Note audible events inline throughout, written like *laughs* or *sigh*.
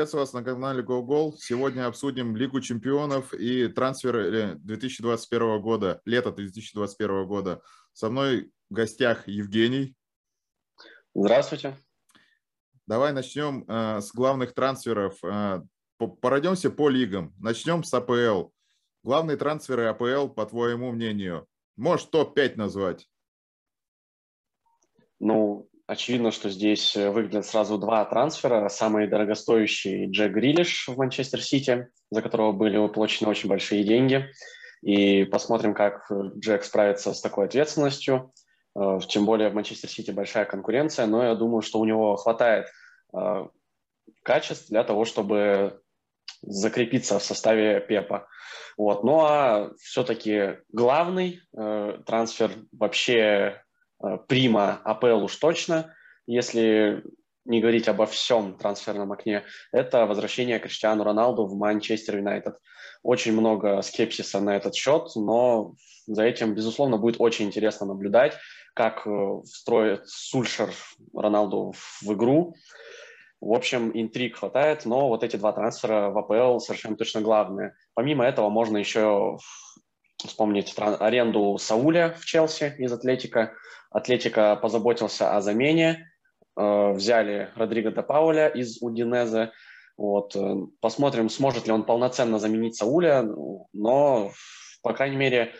Приветствую вас на канале GoGoal. Сегодня обсудим Лигу чемпионов и трансферы 2021 года, лето 2021 года. Со мной в гостях Евгений. Здравствуйте. Давай начнем э, с главных трансферов. Э, пройдемся по лигам. Начнем с АПЛ. Главные трансферы АПЛ, по твоему мнению. Можешь топ-5 назвать? Ну, Очевидно, что здесь э, выглядят сразу два трансфера. Самый дорогостоящий Джек Грилиш в Манчестер Сити, за которого были выплачены очень большие деньги. И посмотрим, как э, Джек справится с такой ответственностью. Э, тем более в Манчестер Сити большая конкуренция, но я думаю, что у него хватает качеств для того, чтобы закрепиться в составе Пепа. Вот. Ну а все-таки главный э, трансфер вообще прима АПЛ уж точно, если не говорить обо всем трансферном окне, это возвращение Криштиану Роналду в Манчестер Юнайтед. Очень много скепсиса на этот счет, но за этим, безусловно, будет очень интересно наблюдать, как э, встроит Сульшер Роналду в игру. В общем, интриг хватает, но вот эти два трансфера в АПЛ совершенно точно главные. Помимо этого, можно еще вспомнить аренду Сауля в Челси из Атлетика – Атлетика позаботился о замене, э, взяли Родриго де Пауля из Удинеза. Вот. Э, посмотрим, сможет ли он полноценно заменить Сауля, но, по крайней мере,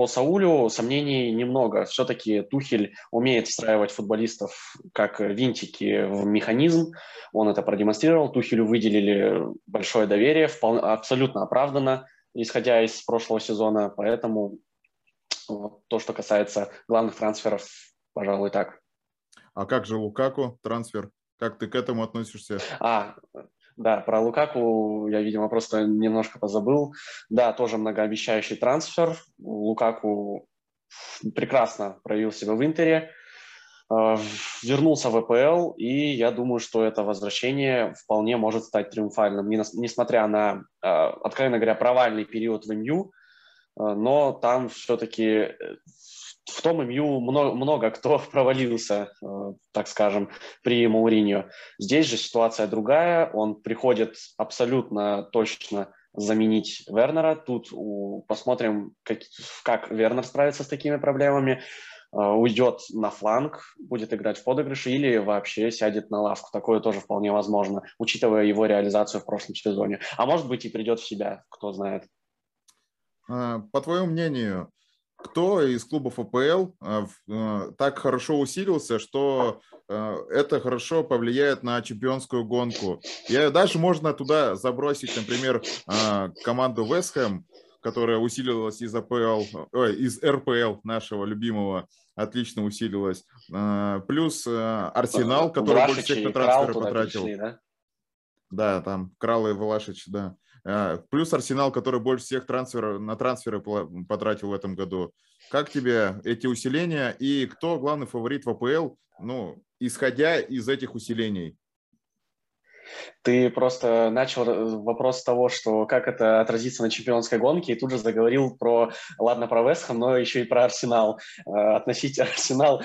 по Саулю сомнений немного. Все-таки Тухель умеет встраивать футболистов как винтики в механизм. Он это продемонстрировал. Тухелю выделили большое доверие, вполне, абсолютно оправданно, исходя из прошлого сезона. Поэтому вот то, что касается главных трансферов, пожалуй, так. А как же Лукаку трансфер? Как ты к этому относишься? А, да, про Лукаку я, видимо, просто немножко позабыл. Да, тоже многообещающий трансфер. Лукаку прекрасно проявил себя в Интере, э, вернулся в ВПЛ, и я думаю, что это возвращение вполне может стать триумфальным. Несмотря на, э, откровенно говоря, провальный период в МЮ, но там все-таки э, в том МЮ много, много кто *laughs* провалился, э, так скажем, при Мауриньо. Здесь же ситуация другая, он приходит абсолютно точно заменить Вернера. Тут посмотрим, как, как Вернер справится с такими проблемами. Уйдет на фланг, будет играть в подыгрыше или вообще сядет на лавку. Такое тоже вполне возможно, учитывая его реализацию в прошлом сезоне. А может быть и придет в себя, кто знает. А, по твоему мнению, кто из клубов АПЛ а, а, так хорошо усилился, что это хорошо повлияет на чемпионскую гонку? Я даже можно туда забросить, например, команду Вестхэм, которая усилилась из АПЛ, ой, из РПЛ нашего любимого, отлично усилилась. Плюс Арсенал, который больше всех на трансферы потратил. Пришли, да? да, там Крал и Влашич, да. А, плюс Арсенал, который больше всех трансфер, на трансферы потратил в этом году. Как тебе эти усиления и кто главный фаворит в АПЛ, ну, исходя из этих усилений? Ты просто начал э, вопрос того, что как это отразится на чемпионской гонке, и тут же заговорил про, ладно, про Вестхэм, но еще и про Арсенал. Э, относить *laughs* Арсенал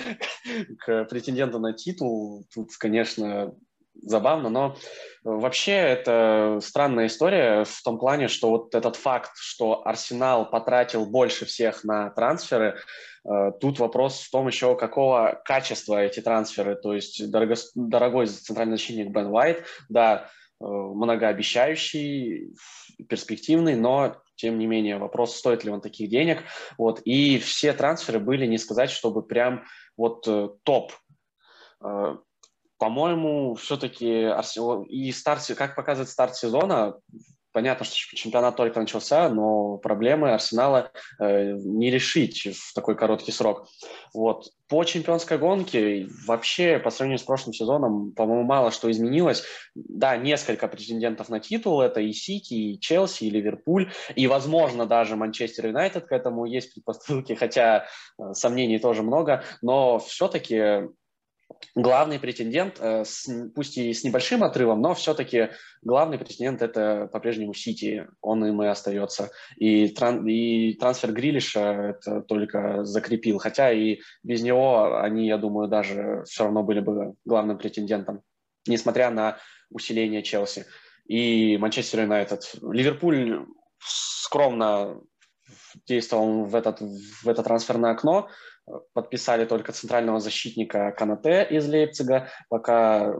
к претенденту на титул, тут, конечно, забавно, но вообще это странная история в том плане, что вот этот факт, что Арсенал потратил больше всех на трансферы, э, тут вопрос в том еще, какого качества эти трансферы, то есть дорого, дорогой центральный защитник Бен Уайт, да, э, многообещающий, перспективный, но тем не менее вопрос, стоит ли он таких денег. Вот. И все трансферы были, не сказать, чтобы прям вот э, топ по-моему, все-таки и старт, как показывает старт сезона, понятно, что чемпионат только начался, но проблемы Арсенала э, не решить в такой короткий срок. Вот. По чемпионской гонке вообще по сравнению с прошлым сезоном, по-моему, мало что изменилось. Да, несколько претендентов на титул, это и Сити, и Челси, и Ливерпуль, и, возможно, даже Манчестер Юнайтед к этому есть предпосылки, хотя э, сомнений тоже много, но все-таки главный претендент, э, с, пусть и с небольшим отрывом, но все-таки главный претендент это по-прежнему Сити, он им и остается. И, тран, и трансфер Грилиша это только закрепил, хотя и без него они, я думаю, даже все равно были бы главным претендентом, несмотря на усиление Челси и Манчестер Юнайтед. Ливерпуль скромно действовал в, этот, в это трансферное окно, подписали только центрального защитника Канате из Лейпцига, пока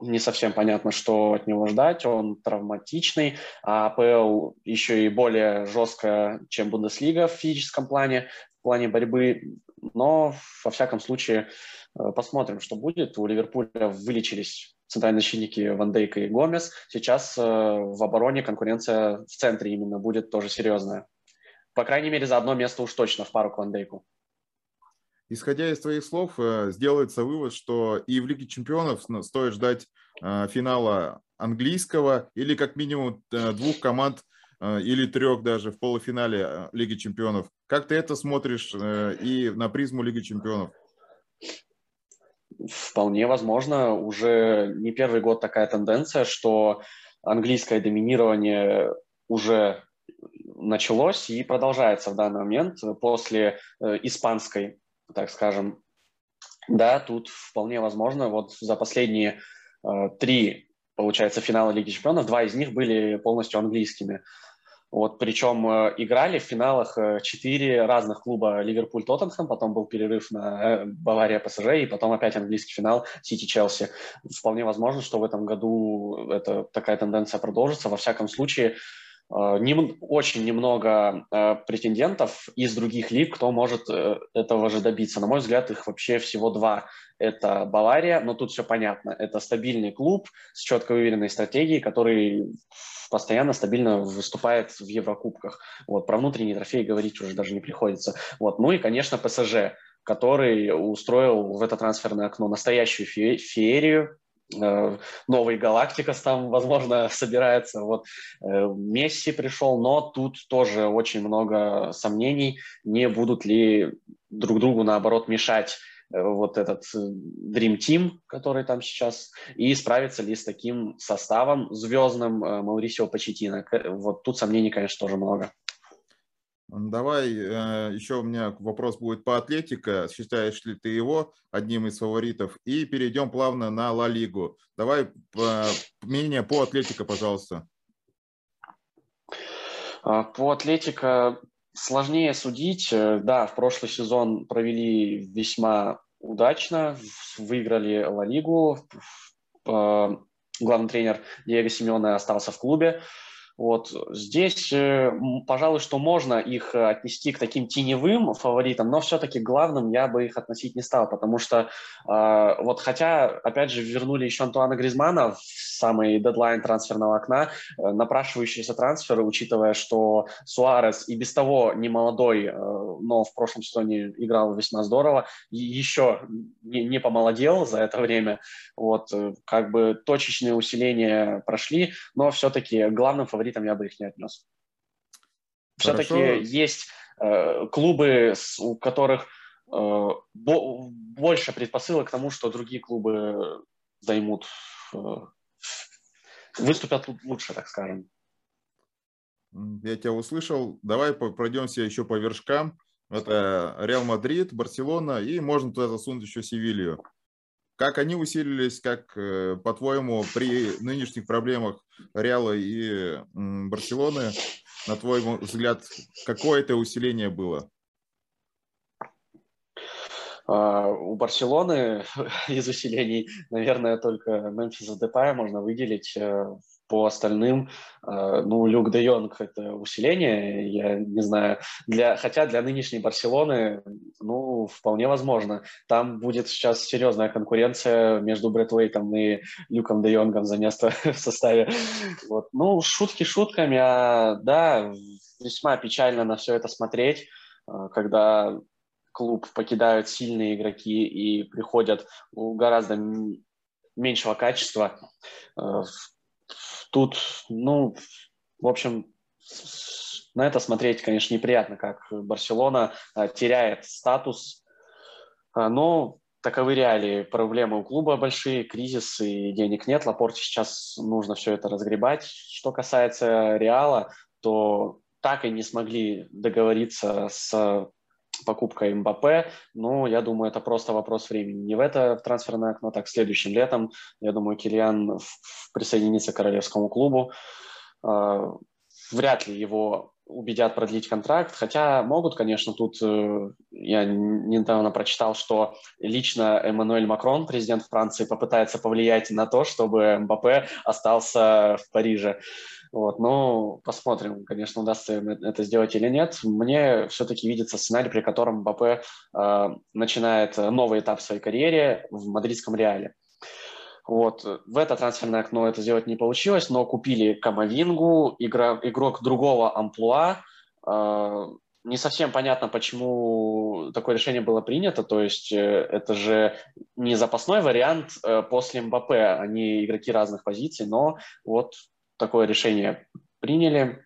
не совсем понятно, что от него ждать, он травматичный, а АПЛ еще и более жесткая, чем Бундеслига в физическом плане, в плане борьбы, но во всяком случае э, посмотрим, что будет. У Ливерпуля вылечились центральные защитники Ван Дейк и Гомес. Сейчас э, в обороне конкуренция в центре именно будет тоже серьезная. По крайней мере, за одно место уж точно в пару к Ван Дейку. Исходя из твоих слов, э, сделается вывод, что и в Лиге чемпионов стоит ждать э, финала английского или как минимум двух команд или трех даже в полуфинале Лиги чемпионов. Как ты это смотришь и на призму Лиги чемпионов? вполне возможно, уже не первый год такая тенденция, что английское доминирование уже началось и продолжается в данный момент после э, испанской, так скажем. Да, тут вполне возможно, вот за последние э, три, получается, финала Лиги Чемпионов, два из них были полностью английскими. Вот, причем э, играли в финалах э, четыре разных клуба Ливерпуль Тоттенхэм, потом был перерыв на э, Бавария ПСЖ, и потом опять английский финал Сити Челси. Вполне возможно, что в этом году это, такая тенденция продолжится. Во всяком случае, не, очень немного претендентов из других лиг, кто может этого же добиться. На мой взгляд, их вообще всего два. Это Бавария, но тут все понятно. Это стабильный клуб с четко выверенной стратегией, который постоянно стабильно выступает в Еврокубках. Вот, про внутренние трофеи говорить уже даже не приходится. Вот. Ну и, конечно, ПСЖ, который устроил в это трансферное окно настоящую фе- феерию, э, новый Галактикас там, возможно, *laughs* собирается. Вот э, Месси пришел, но тут тоже очень много сомнений, не будут ли друг другу, наоборот, мешать Э, вот этот э, Dream Team, который там сейчас, и справится ли с таким составом звездным э, Маурисио Почетина. Вот тут сомнений, конечно, тоже много. Давай еще у меня вопрос будет по Атлетико. Считаешь ли ты его одним из фаворитов? И перейдем плавно на Ла Лигу. Давай мнение по Атлетико, пожалуйста. А, по Атлетико Сложнее судить. Э, да, в прошлый сезон провели весьма удачно, выиграли Ла Лигу. Э, главный тренер Диего Симеона остался в клубе. Вот здесь, э, пожалуй, что можно их отнести к таким теневым фаворитам, но все-таки главным я бы их относить не стал, потому что э, вот хотя, опять же, вернули еще Антуана Гризмана в самый дедлайн трансферного окна, э, напрашивающиеся трансферы, учитывая, что Суарес и без того не молодой, э, но в прошлом сезоне играл весьма здорово, и еще не, не помолодел за это время, вот, э, как бы точечные усиления прошли, но все-таки главным фаворитом фаворитом я бы их не отнес. Все-таки есть э, клубы, у которых э, бо- больше предпосылок к тому, что другие клубы займут, э, выступят лучше, так скажем. Я тебя услышал. Давай пройдемся еще по вершкам. Это Реал Мадрид, Барселона и можно туда засунуть еще Севилью. Как они усилились, как, э, по-твоему, при нынешних проблемах Реала и Барселоны, на твой взгляд, какое это усиление было? А, у Барселоны *laughs* из усилений, наверное, только Мемфиса Депая можно выделить э, по остальным, э, ну, Люк де Йонг – это усиление, я не знаю. Для, хотя для нынешней Барселоны, ну, вполне возможно. Там будет сейчас серьезная конкуренция между Брэд Уэйтом и Люком де Йонгом за место *laughs* в составе. Вот. Ну, шутки шутками, а да, весьма печально на все это смотреть, э, когда клуб покидают сильные игроки и приходят гораздо меньшего качества э, Тут, ну, в общем, на это смотреть, конечно, неприятно, как Барселона а, теряет статус, а, но таковы реалии. Проблемы у клуба большие, кризис и денег нет. Лапорте сейчас нужно все это разгребать. Что касается Реала, то так и не смогли договориться с покупкой Мбаппе, но я думаю, это просто вопрос времени. Не в это в трансферное окно, так следующим летом. Я думаю, Килиан присоединится к королевскому клубу. А, вряд ли его убедят продлить контракт, хотя могут, конечно, тут э, я недавно прочитал, что лично Эммануэль Макрон, президент Франции, попытается повлиять на то, чтобы Мбаппе остался в Париже. Вот, ну, посмотрим, конечно, удастся это сделать или нет. Мне все-таки видится сценарий, при котором Мбаппе э, начинает новый этап своей карьере в мадридском Реале. Вот. В это трансферное окно это сделать не получилось, но купили Камовингу, игра, игрок другого амплуа. Э, не совсем понятно, почему такое решение было принято. То есть э, это же не запасной вариант э, после МБП, они игроки разных позиций, но вот такое решение приняли.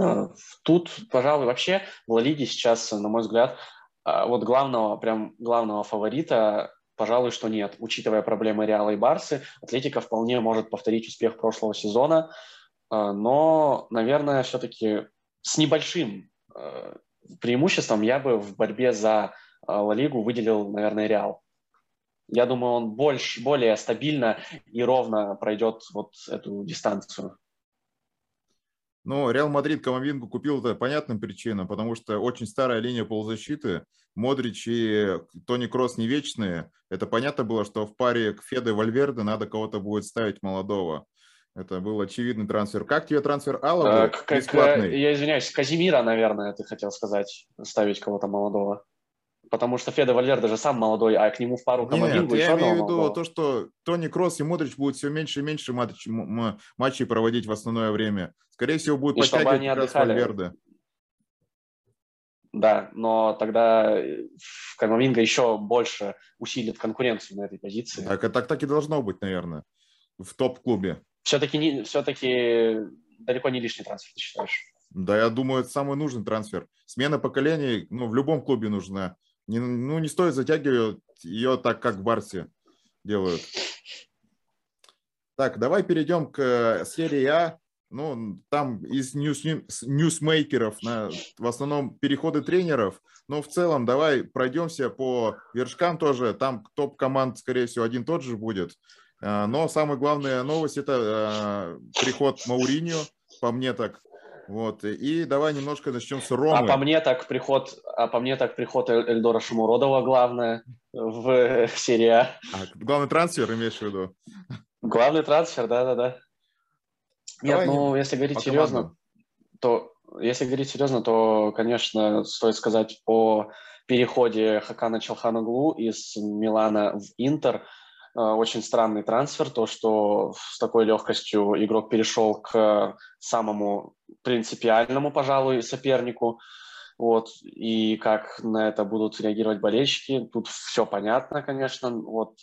Э, тут, пожалуй, вообще в Ла Лиге сейчас, на мой взгляд, э, вот главного, прям главного фаворита Пожалуй, что нет. Учитывая проблемы Реала и Барсы, Атлетика вполне может повторить успех прошлого сезона, э, но, наверное, все-таки с небольшим преимуществом я бы в борьбе за Ла Лигу выделил, наверное, Реал. Я думаю, он больше, более стабильно и ровно пройдет вот эту дистанцию. Ну, Реал Мадрид Камавингу купил по понятным причинам, потому что очень старая линия полузащиты. Модрич и Тони Кроос не вечные. Это понятно было, что в паре к Феде Вальверде надо кого-то будет ставить молодого. Это был очевидный трансфер. Как тебе трансфер Алаба? А, как, бесплатный? Я извиняюсь, Каземиро, наверное, ты хотел сказать, ставить кого-то молодого. Потому что Феде Вальверде же сам молодой, а к нему в пару Камавингу Нет, я имею в виду то, что Тони Кроос и Модрич будут все меньше и меньше матч, матчей проводить в основное время. Скорее всего, будут и подтягивать они Вальверде. Да, но тогда Камавинга еще больше усилит конкуренцию на этой позиции. Так, так, так и должно быть, наверное, в топ-клубе. Все-таки, все-таки далеко не лишний трансфер, ты считаешь? Да, я думаю, это самый нужный трансфер. Смена поколений ну, в любом клубе нужна. Не, ну, не стоит затягивать ее так, как в Барсе делают. Так, давай перейдем к э, серии А. Ну, там из ньюс, ньюсмейкеров на, в основном переходы тренеров. Но в целом давай пройдемся по вершкам тоже. Там топ-команд, скорее всего, один тот же будет. А, но самая главная новость – это а, приход Мауриньо, по мне так. Вот, и давай немножко начнем с Ромы. А по мне так приход, а по мне так приход Эльдора Шамуродова главное в серии А. а главный трансфер имеешь в виду? Главный трансфер, да-да-да. Нет, ну, если говорить серьезно, то если говорить серьезно, то, конечно, стоит сказать о переходе Хакана Челханоглу из Милана в Интер – очень странный трансфер, то, что с такой легкостью игрок перешел к самому принципиальному, пожалуй, сопернику. Вот, и как на это будут реагировать болельщики, тут все понятно, конечно. Вот.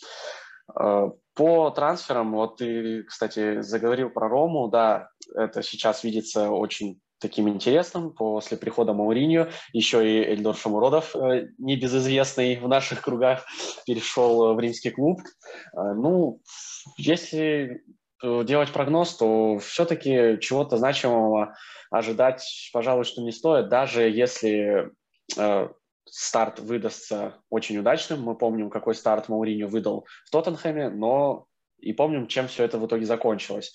Э, по трансферам, вот ты, кстати, заговорил про Рому, да, это сейчас видится очень таким интересным после прихода Мауриньо. Еще и Эльдор Шамуродов, э, небезызвестный в наших кругах, перешел в римский клуб. Э, ну, если э, делать прогноз, то все-таки чего-то значимого ожидать, пожалуй, что не стоит, даже если старт выдастся очень удачным. Мы помним, какой старт Мауриньо выдал в Тоттенхэме, но и помним, чем все это в итоге закончилось.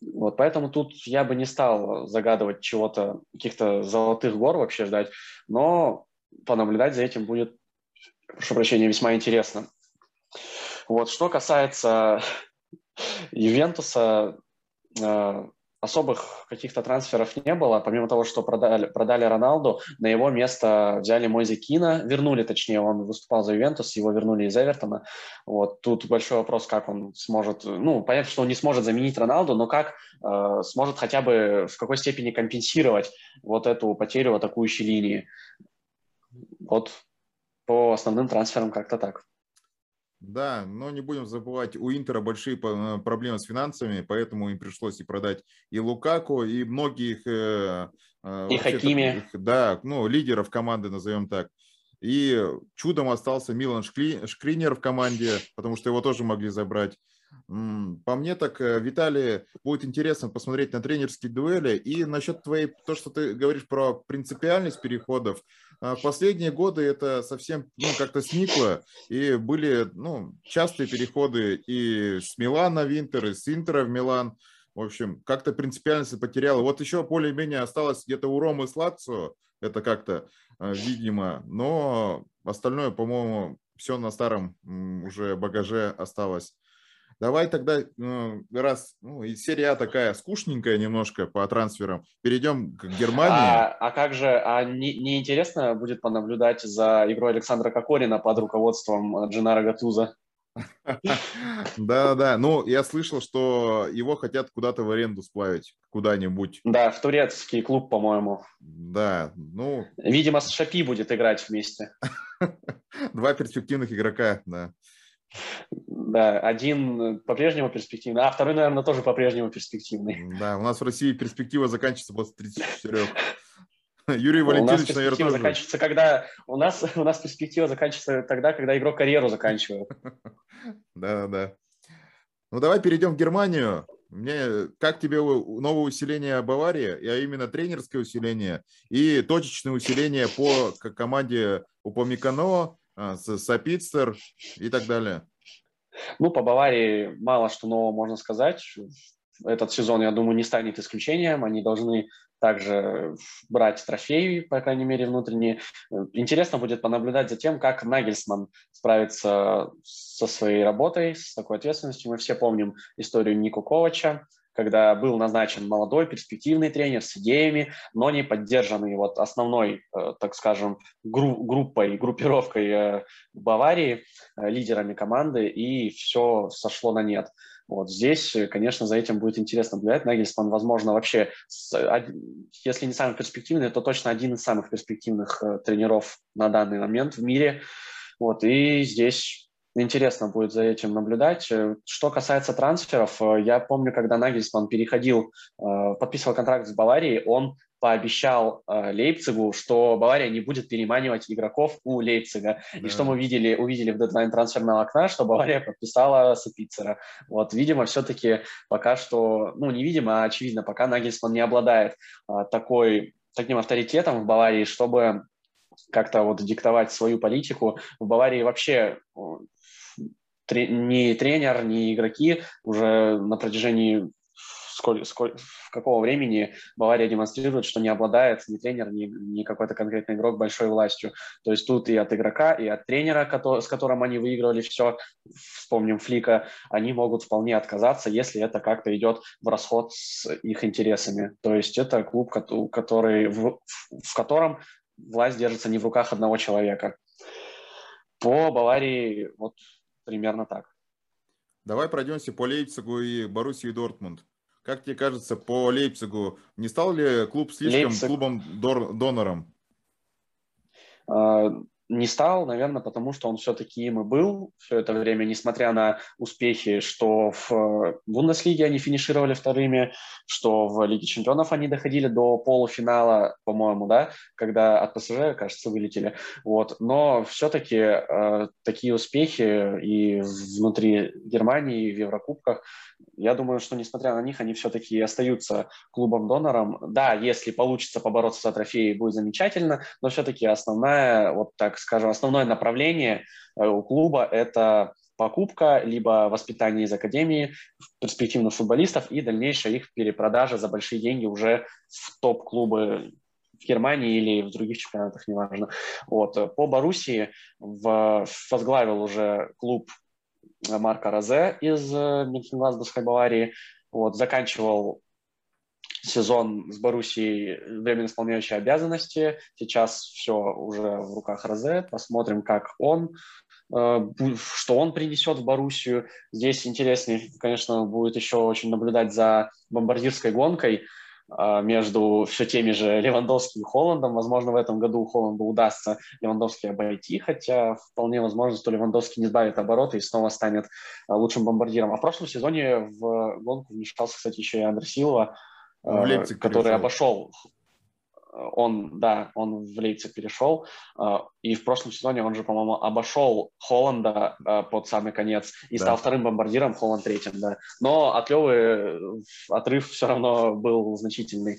Вот поэтому тут я бы не стал загадывать чего-то, каких-то золотых гор вообще ждать, но понаблюдать за этим будет, прошу прощения, весьма интересно. Вот что касается *laughs* Ювентуса, э, особых каких-то трансферов не было, помимо того, что продали, продали Роналду, на его место взяли Мойзи Кина, вернули, точнее, он выступал за Ювентус, его вернули из Эвертона. Вот тут большой вопрос, как он сможет, ну, понятно, что он не сможет заменить Роналду, но как э, сможет хотя бы в какой степени компенсировать вот эту потерю атакующей линии. Вот по основным трансферам как-то так. Да, но не будем забывать, у Интера большие проблемы с финансами, поэтому им пришлось и продать и Лукаку, и многих... Э, э, и Хакими. Да, ну, лидеров команды, назовем так. И чудом остался Милан Шкри, Шкринер в команде, потому что его тоже могли забрать. По мне так, э, Виталий, будет интересно посмотреть на тренерские дуэли. И насчет твоей, то, что ты говоришь про принципиальность переходов, а, последние годы это совсем ну, как-то сникло, и были ну, частые переходы и с Милана в Интер, и с Интера в Милан. В общем, как-то принципиальность потеряла. Вот еще более-менее осталось где-то у Ромы с Лацио, это как-то а, видимо, но остальное, по-моему, все на старом уже багаже осталось. Давай тогда, ну, раз ну, и серия такая скучненькая немножко по трансферам, перейдем к Германии. А, а как же, а не, не интересно будет понаблюдать за игрой Александра Кокорина под руководством Джинара Гатуза? *laughs* Да-да-да. Ну, я слышал, что его хотят куда-то в аренду сплавить, куда-нибудь. Да, в турецкий клуб, по-моему. Да, ну... Видимо, с Шапи будет играть вместе. *laughs* Два перспективных игрока, да. Да, один по-прежнему перспективный, а второй, наверное, тоже по-прежнему перспективный. Да, у нас в России перспектива заканчивается после 34. *laughs* Юрий Валентинович, наверное, тоже. заканчивается, когда у нас *laughs* у нас перспектива заканчивается тогда, когда игрок карьеру заканчивает. *laughs* Да-да-да. Ну давай перейдем в Германию. Мне как тебе новое усиление Баварии, а именно тренерское усиление и точечное усиление по команде Упомикано, Сапицер и так далее? Ну, по Баварии мало что нового можно сказать. Этот сезон, я думаю, не станет исключением. Они должны также брать трофеи, по крайней мере, внутренние. Интересно будет понаблюдать за тем, как Нагельсман справится со своей работой, с такой ответственностью. Мы все помним историю Нику Ковача, когда был назначен молодой, перспективный тренер с идеями, но не поддержанный вот основной, э, так скажем, гру- группой, группировкой э, Баварии, э, лидерами команды, и все сошло на нет. Вот здесь, конечно, за этим будет интересно наблюдать. Нагельсман, возможно, вообще, если не самый перспективный, то точно один из самых перспективных тренеров на данный момент в мире. Вот, и здесь Интересно будет за этим наблюдать. Э, что касается трансферов, э, я помню, когда Нагельсман переходил, э, подписывал контракт с Баварией, он пообещал Лейпцигу, что Бавария не будет переманивать игроков у Лейпцига. Да. И что мы видели, увидели в дедлайн трансферного окна, что Бавария подписала Сапицера. Вот, видимо, все-таки пока что, ну, не видимо, а очевидно, пока Нагельсман не обладает такой, таким авторитетом в Баварии, чтобы как-то вот диктовать свою политику. В Баварии вообще ни тренер, ни игроки уже на протяжении сколь, сколь, в какого времени Бавария демонстрирует, что не обладает ни тренер, ни, ни какой-то конкретный игрок большой властью. То есть тут и от игрока, и от тренера, с которым они выигрывали все, вспомним Флика, они могут вполне отказаться, если это как-то идет в расход с их интересами. То есть это клуб, который, в, в котором власть держится не в руках одного человека. По Баварии вот примерно так. Давай пройдемся по Лейпцигу и Боруссии Дортмунд. Как тебе кажется, по Лейпцигу не стал ли клуб слишком Лейпциг... клубом донором? Не стал, наверное, потому что он все-таки им и был все это время, несмотря на успехи, что в э, Бундеслиге они финишировали вторыми, что в Лиге чемпионов они доходили до полуфинала, по-моему, да, когда от ПСЖ, кажется, вылетели. Вот. Но все-таки э, такие успехи и внутри Германии, и в Еврокубках, я думаю, что несмотря на них, они все-таки остаются клубом-донором. Да, если получится побороться за трофеи, будет замечательно, но все-таки основная, вот так скажем, основное направление э, у клуба – это покупка, либо воспитание из академии перспективных футболистов и дальнейшая их перепродажа за большие деньги уже в топ-клубы в Германии или в других чемпионатах, неважно. Вот. По Боруссии в, возглавил уже клуб Марка Розе из э, Мюнхен-Глазбасской Баварии. Вот, заканчивал сезон с Боруссией временно исполняющий обязанности. Сейчас все уже в руках Розе. Посмотрим, как он э, что он принесет в Боруссию. Здесь интереснее, конечно, будет еще очень наблюдать за бомбардирской гонкой э, между все теми же Левандовским и Холландом. Возможно, в этом году Холланду удастся Левандовский обойти, хотя вполне возможно, что Левандовский не сбавит обороты и снова станет э, лучшим бомбардиром. А в прошлом сезоне в гонку вмешался, кстати, еще и Андре Силова, в Лейпциг который пришел. обошел он, да, он в Лейпциг перешел, и в прошлом сезоне он же, по-моему, обошел Холланда под самый конец и да. стал вторым бомбардиром, Холланд третьим, да. Но от Левы отрыв все равно был значительный.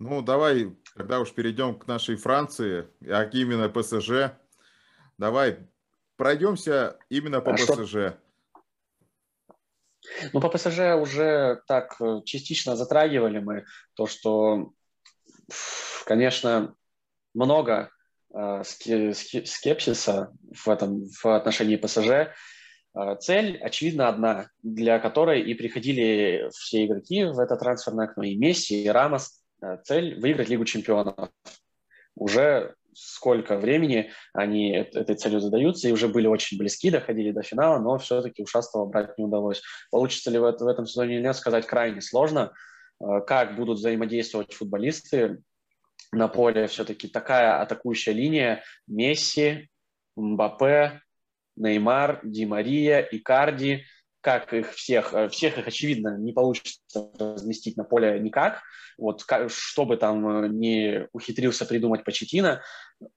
Ну, давай, когда уж перейдем к нашей Франции, а именно ПСЖ, давай пройдемся именно по а ПСЖ. Что? Ну, по ПСЖ уже так э, частично затрагивали мы то, что, конечно, много э, скепсиса в этом в отношении ПСЖ. Э, цель, очевидно, одна, для которой и приходили все игроки в это трансферное окно, и Месси, и Рамос. Цель – выиграть Лигу чемпионов. Уже сколько времени они этой целью задаются, и уже были очень близки, доходили до финала, но все-таки ушастого брать не удалось. Получится ли в, в этом сезоне или нет, сказать крайне сложно. Э, как будут взаимодействовать футболисты на поле, все-таки такая атакующая линия Месси, Мбаппе, Неймар, Ди Мария, Икарди – как их всех, э, всех их, очевидно, не получится разместить на поле никак. Вот что бы там э, не ухитрился придумать Почетина,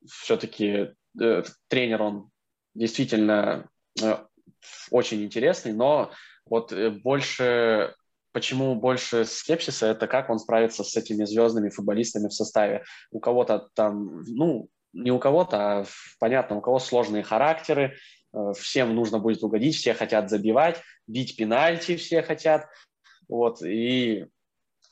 все-таки э, тренер, он действительно э, очень интересный, но вот э, больше Почему больше скепсиса, это как он справится с этими звездными футболистами в составе. У кого-то там, ну, не у кого-то, а понятно, у кого сложные характеры, всем нужно будет угодить, все хотят забивать, бить пенальти все хотят. Вот, и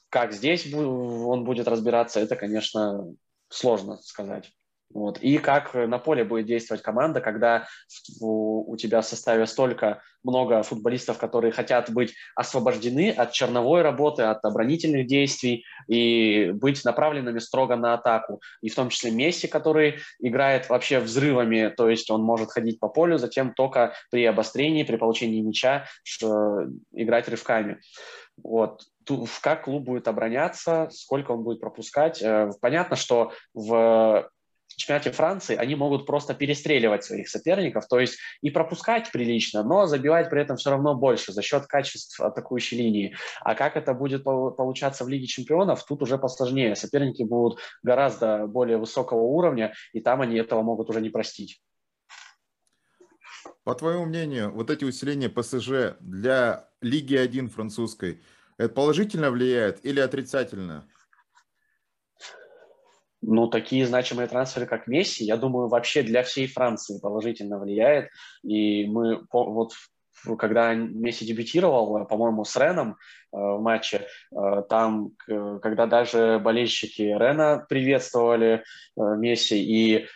как здесь он будет разбираться, это, конечно, сложно сказать. Вот. И как на поле будет действовать команда, когда у, тебя в составе столько много футболистов, которые хотят быть освобождены от черновой работы, от оборонительных действий и быть направленными строго на атаку. И в том числе Месси, который играет вообще взрывами, то есть он может ходить по полю, затем только при обострении, при получении мяча играть рывками. Вот. Как клуб будет обороняться, сколько он будет пропускать. Э, понятно, что в чемпионате Франции они могут просто перестреливать своих соперников, то есть и пропускать прилично, но забивать при этом все равно больше за счет качеств атакующей линии. А как это будет получаться в Лиге чемпионов, тут уже посложнее. Соперники будут гораздо более высокого уровня, и там они этого могут уже не простить. По твоему мнению, вот эти усиления ПСЖ для Лиги 1 французской, это положительно влияет или отрицательно? Ну, такие значимые трансферы, как Месси, я думаю, вообще для всей Франции положительно влияет. И мы вот когда Месси дебютировал, по-моему, с Реном э, в матче, э, там, когда даже болельщики Рена приветствовали э, Месси, и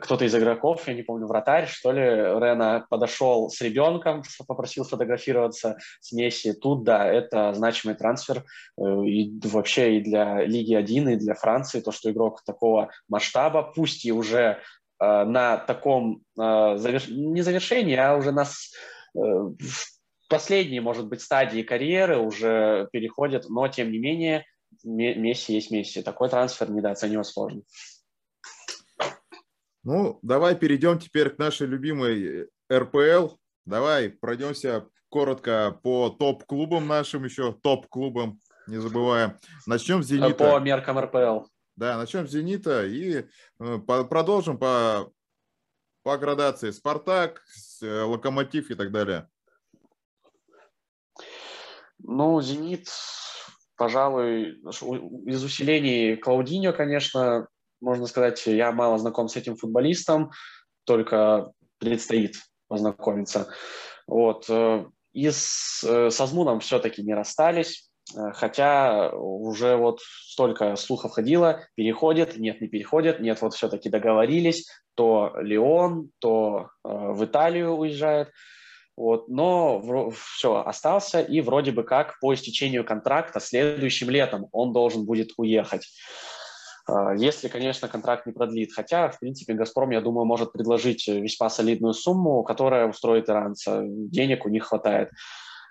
кто-то из игроков, я не помню, вратарь, что ли, Рена подошел с ребенком, попросил сфотографироваться с Месси. Тут, да, это значимый трансфер и вообще и для Лиги 1, и для Франции, то, что игрок такого масштаба, пусть и уже на таком заверш... не завершении, а уже на Э, последней, может быть, стадии карьеры уже переходит, но тем не менее Месси есть Месси. Такой трансфер недооценивать сложно. Ну, давай перейдем теперь к нашей любимой РПЛ. Давай пройдемся коротко по топ-клубам нашим еще, топ-клубам, не забываем. Начнем с «Зенита». По меркам РПЛ. Да, начнем с «Зенита» и э, продолжим по, по градации. «Спартак», Э, Локомотив и так далее? Ну, Зенит, пожалуй, из усилений Клаудиньо, конечно, можно сказать, я мало знаком с этим футболистом, только предстоит познакомиться. Вот. Э, и с, э, со Змуном все-таки не расстались, хотя уже вот столько слухов ходило, переходит, нет, не переходит, нет, вот все-таки договорились, то Леон, то э, в Италию уезжает. Вот, но все, остался, и вроде бы как по истечению контракта следующим летом он должен будет уехать. Э, если, конечно, контракт не продлит. Хотя, в принципе, «Газпром», я думаю, может предложить весьма солидную сумму, которая устроит иранца. Денег у них хватает.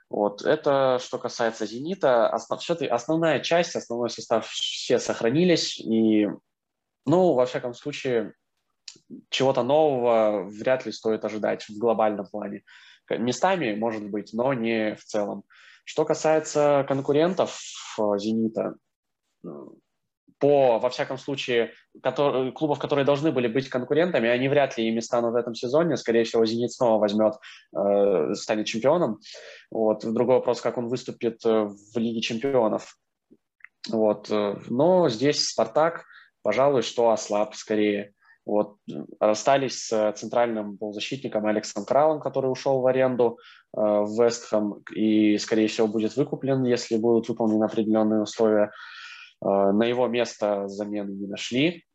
Вот. Это что касается «Зенита». Основ, основная часть, основной состав все сохранились. И, ну, во всяком случае, чего-то нового вряд ли стоит ожидать в глобальном плане. Местами, может быть, но не в целом. Что касается конкурентов э, «Зенита», по, во всяком случае, который, клубов, которые должны были быть конкурентами, они вряд ли ими станут в этом сезоне. Скорее всего, «Зенит» снова возьмет, э, станет чемпионом. Вот. Другой вопрос, как он выступит э, в Лиге чемпионов. Вот. Э, но здесь «Спартак», пожалуй, что ослаб скорее. Вот, расстались с центральным полузащитником Алексом Кралом, который ушел в аренду э, в Вестхэм и, скорее всего, будет выкуплен, если будут выполнены определенные условия. Э, на его место замены не нашли.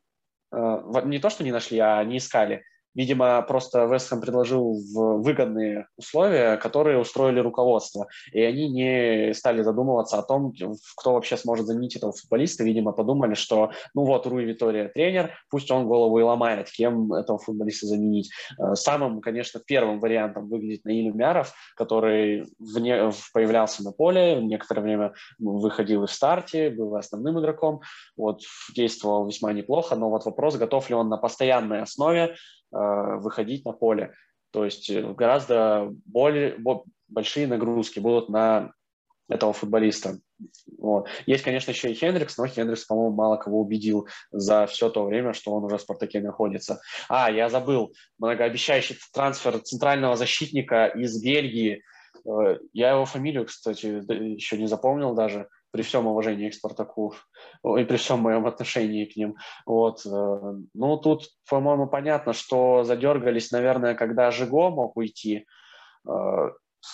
Э, не то, что не нашли, а не искали. Видимо, просто Вестхэм предложил выгодные условия, которые устроили руководство. И они не стали задумываться о том, кто вообще сможет заменить этого футболиста. Видимо, подумали, что ну вот Руи Витория тренер, пусть он голову и ломает, кем этого футболиста заменить. Э, самым, конечно, первым вариантом выглядит Наиль Умяров, который вне, появлялся на поле, некоторое время выходил и в старте, был основным игроком, вот, действовал весьма неплохо, но вот вопрос, готов ли он на постоянной основе выходить на поле. То есть э, гораздо более, большие нагрузки будут на этого футболиста. Вот. Есть, конечно, еще и Хендрикс, но Хендрикс, по-моему, мало кого убедил за все то время, что он уже в «Спартаке» находится. А, я забыл, многообещающий трансфер центрального защитника из Бельгии. Э, я его фамилию, кстати, еще не запомнил даже при всем уважении к Спартаку и при всем моем отношении к ним. Вот. Э, ну, тут, по-моему, понятно, что задергались, наверное, когда Жиго мог уйти, э,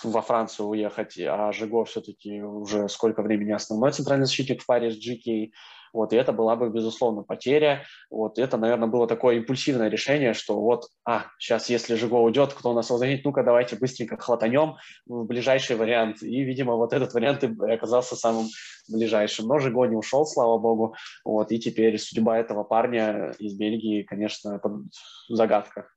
во Францию уехать, а Жиго все-таки уже сколько времени основной центральный защитник в паре с GK. Вот, и это была бы, безусловно, потеря. Вот, это, наверное, было такое импульсивное решение, что вот, а, сейчас, если Жиго уйдет, кто у нас его ну-ка, давайте быстренько хватанем в ближайший вариант. И, видимо, вот этот вариант и оказался самым ближайшим. Но Жиго не ушел, слава богу. Вот, и теперь судьба этого парня из Бельгии, конечно, загадка.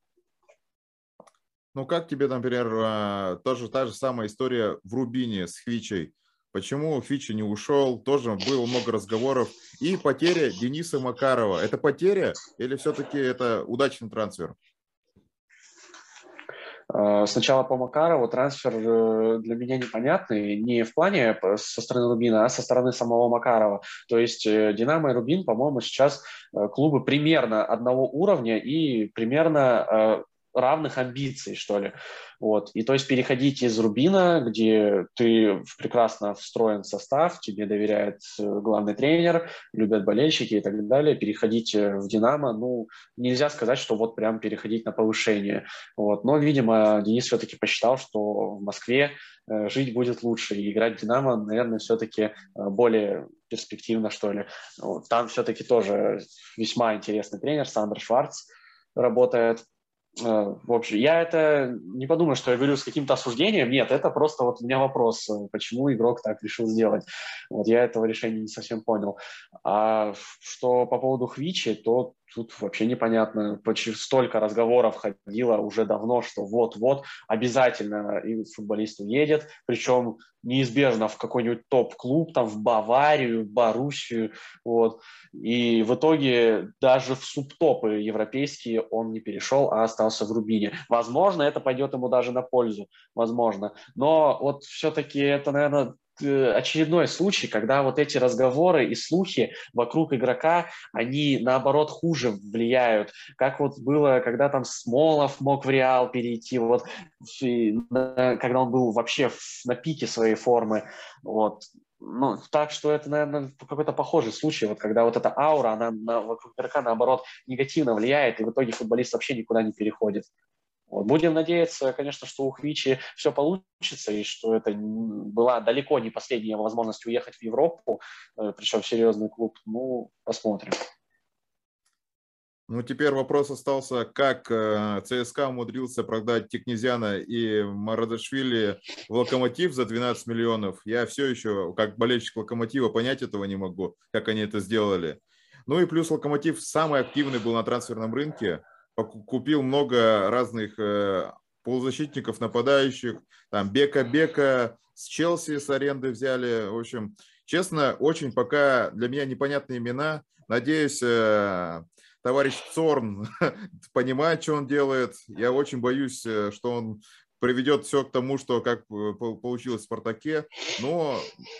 Ну, как тебе, например, а, тоже та же самая история в Рубине с Хвичей? Почему Фичи не ушел? Тоже было много разговоров. И потеря Дениса Макарова. Это потеря или все-таки это удачный трансфер? А, сначала по Макарову трансфер э, для меня непонятный, не в плане со стороны Рубина, а со стороны самого Макарова. То есть э, Динамо и Рубин, по-моему, сейчас э, клубы примерно одного уровня и примерно равных амбиций, что ли. Вот. И то есть переходить из Рубина, где ты прекрасно встроен в состав, тебе доверяет э, главный тренер, любят болельщики и так далее, переходить э, в Динамо, ну, нельзя сказать, что вот прям переходить на повышение. Вот. Но, видимо, Денис все-таки посчитал, что в Москве э, жить будет лучше, и играть в Динамо, наверное, все-таки более перспективно, что ли. Там все-таки тоже весьма интересный тренер, Сандер Шварц работает. Э, в общем, я это не подумаю, что я говорю с каким-то осуждением. Нет, это просто вот у меня вопрос, э, почему игрок так решил сделать. Вот я этого решения не совсем понял. А что по поводу Хвичи, то тут вообще непонятно. Столько разговоров ходило уже давно, что вот-вот обязательно футболист уедет, причем неизбежно в какой-нибудь топ-клуб, там в Баварию, Боруссию, вот. И в итоге даже в субтопы европейские он не перешел, а остался в Рубине. Возможно, это пойдет ему даже на пользу, возможно. Но вот все-таки это, наверное, очередной случай, когда вот эти разговоры и слухи вокруг игрока, они наоборот хуже влияют. Как вот было, когда там Смолов мог в Реал перейти, вот, когда он был вообще на пике своей формы. Вот. Ну, так что это, наверное, какой-то похожий случай, вот когда вот эта аура, она на, вокруг игрока, наоборот, негативно влияет, и в итоге футболист вообще никуда не переходит. Вот. Будем надеяться, конечно, что у Хвичи все получится, и что это была далеко не последняя возможность уехать в Европу, э, причем в серьезный клуб. Ну, посмотрим. Ну, теперь вопрос остался, как э, ЦСКА умудрился продать Тикнезяна и Марадашвили в Локомотив за 12 миллионов. Я все еще, как болельщик Локомотива, понять этого не могу, как они это сделали. Ну и плюс Локомотив самый активный был на трансферном рынке купил много разных э, полузащитников, нападающих, там Бека-Бека, с Челси с аренды взяли. В общем, честно, очень пока для меня непонятные имена. Надеюсь, э, товарищ Цорн *laughs* понимает, что он делает. Я очень боюсь, э, что он приведет все к тому, что как получилось в «Спартаке». Но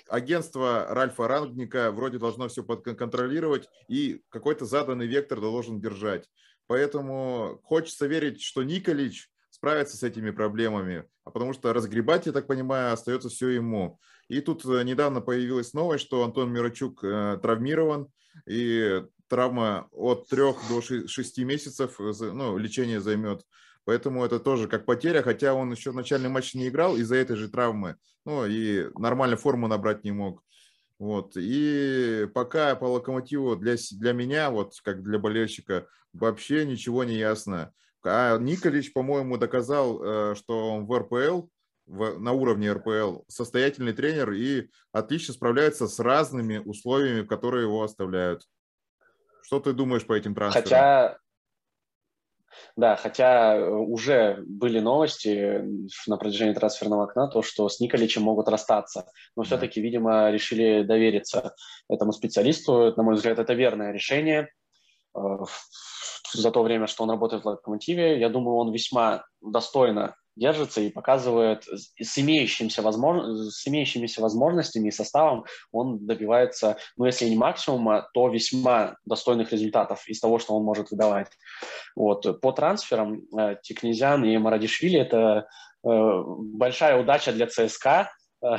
агентство Ральфа Рангника вроде должно все контролировать и какой-то заданный вектор должен держать. Поэтому хочется верить, что Николич справится с этими проблемами, а потому что разгребать, я так понимаю, остается все ему. И тут э, недавно появилась новость, что Антон Мирочук э, травмирован, и травма от 3 до 6 месяцев э, ну, лечение займет. Поэтому это тоже как потеря, хотя он еще в начальном матче не играл из-за этой же травмы. Ну и нормально форму набрать не мог. Вот. И пока по локомотиву для, для меня, вот как для болельщика, вообще ничего не ясно. А Николич, по-моему, доказал, э, что он в РПЛ, в, на уровне РПЛ, состоятельный тренер и отлично справляется с разными условиями, которые его оставляют. Что ты думаешь по этим трансферам? Хотя, да, хотя э, уже были новости на протяжении трансферного окна, то, что с Николичем могут расстаться. Но все-таки, видимо, решили довериться этому специалисту. На мой взгляд, это верное решение. Э, за то время, что он работает в «Локомотиве», я думаю, он весьма достойно держится и показывает с, имеющимися возможно, с имеющимися возможностями и составом он добивается, ну, если не максимума, то весьма достойных результатов из того, что он может выдавать. Вот. По трансферам э, Тикнезян и Марадишвили – это э, большая удача для ЦСКА,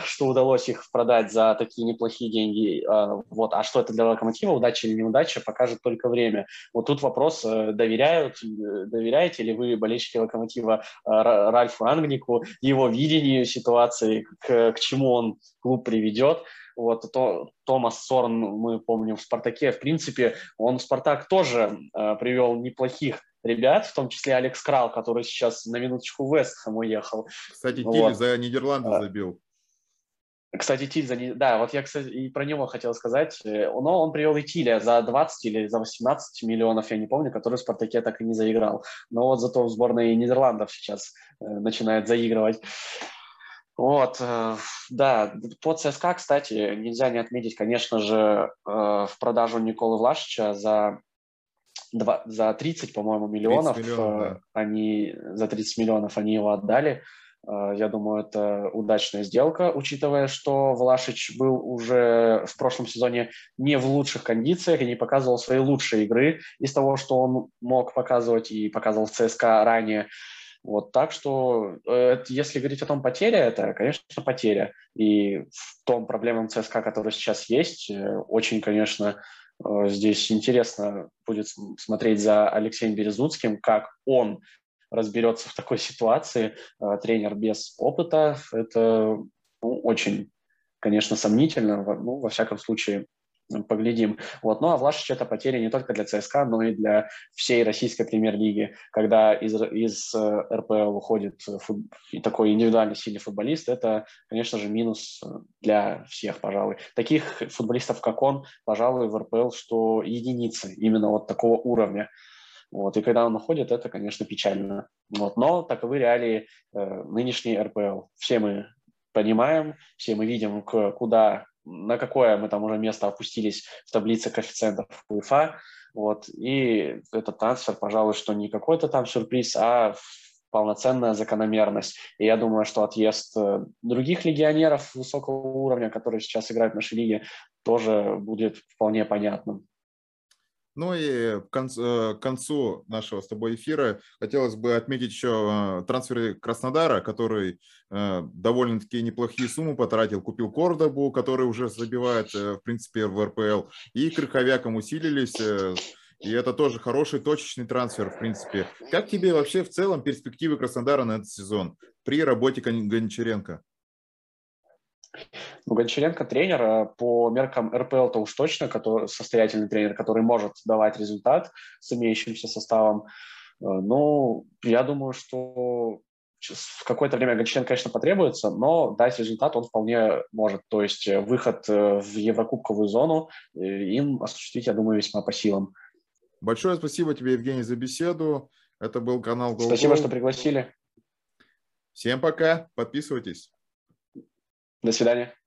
что удалось их продать за такие неплохие деньги. Э, вот. А что это для локомотива, удача или неудача, покажет только время. Вот тут вопрос, э, доверяют, доверяете ли вы болельщики локомотива Ральфу Ангнику, его видению ситуации, к, к чему он клуб приведет. Вот то, Томас Сорн, мы помним в «Спартаке», в принципе, он в «Спартак» тоже э, привел неплохих ребят, в том числе Алекс Крал, который сейчас на минуточку в Вестхэм уехал. Кстати, вот. за Нидерланды забил. Кстати, Тиль, за... да, вот я, кстати, и про него хотел сказать. Э, но он привел и Тиля за 20 или за 18 миллионов, я не помню, который в «Спартаке» так и не заиграл. Но вот зато в сборной Нидерландов сейчас э, начинает заигрывать. Вот, э, да, по ЦСКА, кстати, нельзя не отметить, конечно же, в продажу Николы Влашича за, 2, за 30, по-моему, миллионов. 30 миллионов да. они, за 30 миллионов они его отдали. Э, я думаю, это удачная сделка, учитывая, что Влашич был уже в прошлом сезоне не в лучших кондициях и не показывал свои лучшие игры из того, что он мог показывать и показывал в ЦСКА ранее. Вот так что, э, если говорить о том потеря, это, конечно, потеря. И в том проблемам ЦСКА, который сейчас есть, э, очень, конечно, здесь интересно будет смотреть за Алексеем Березуцким, как он разберется в такой ситуации. Э, тренер без опыта – это ну, очень, конечно, сомнительно. Ну, во всяком случае, поглядим. Вот. Ну а Влашич это потеря не только для ЦСКА, но и для всей российской премьер-лиги. Когда из, из э, РПЛ уходит фут... такой индивидуальный сильный футболист, это, конечно же, минус для всех, пожалуй. Таких футболистов, как он, пожалуй, в РПЛ, что единицы именно вот такого уровня. Вот, и когда он уходит, это, конечно, печально. Вот, но таковы реалии э, нынешней РПЛ. Все мы понимаем, все мы видим, к, куда, на какое мы там уже место опустились в таблице коэффициентов УЕФА. Вот, и этот трансфер, пожалуй, что не какой-то там сюрприз, а полноценная закономерность. И я думаю, что отъезд э, других легионеров высокого уровня, которые сейчас играют в нашей лиге, тоже будет вполне понятным. Ну и к концу, э, к концу нашего с тобой эфира хотелось бы отметить еще э, трансферы Краснодара, который э, довольно-таки неплохие суммы потратил. Купил Кордобу, который уже забивает, в принципе, в РПЛ. И Крыховяком усилились. И это тоже хороший точечный трансфер, в принципе. Как тебе вообще в целом перспективы Краснодара на этот сезон при работе Гончаренко? Ну, Гончаренко тренер э, по меркам РПЛ-то уж точно, который, состоятельный тренер, который может давать результат с имеющимся составом. Э, ну, я думаю, что в какое-то время Гончаренко, конечно, потребуется, но дать результат он вполне может. То есть э, выход в Еврокубковую зону им осуществить, я думаю, весьма по силам. Большое спасибо тебе, Евгений, за беседу. Это был канал Go Спасибо, что пригласили. Всем пока. Подписывайтесь. До свидания.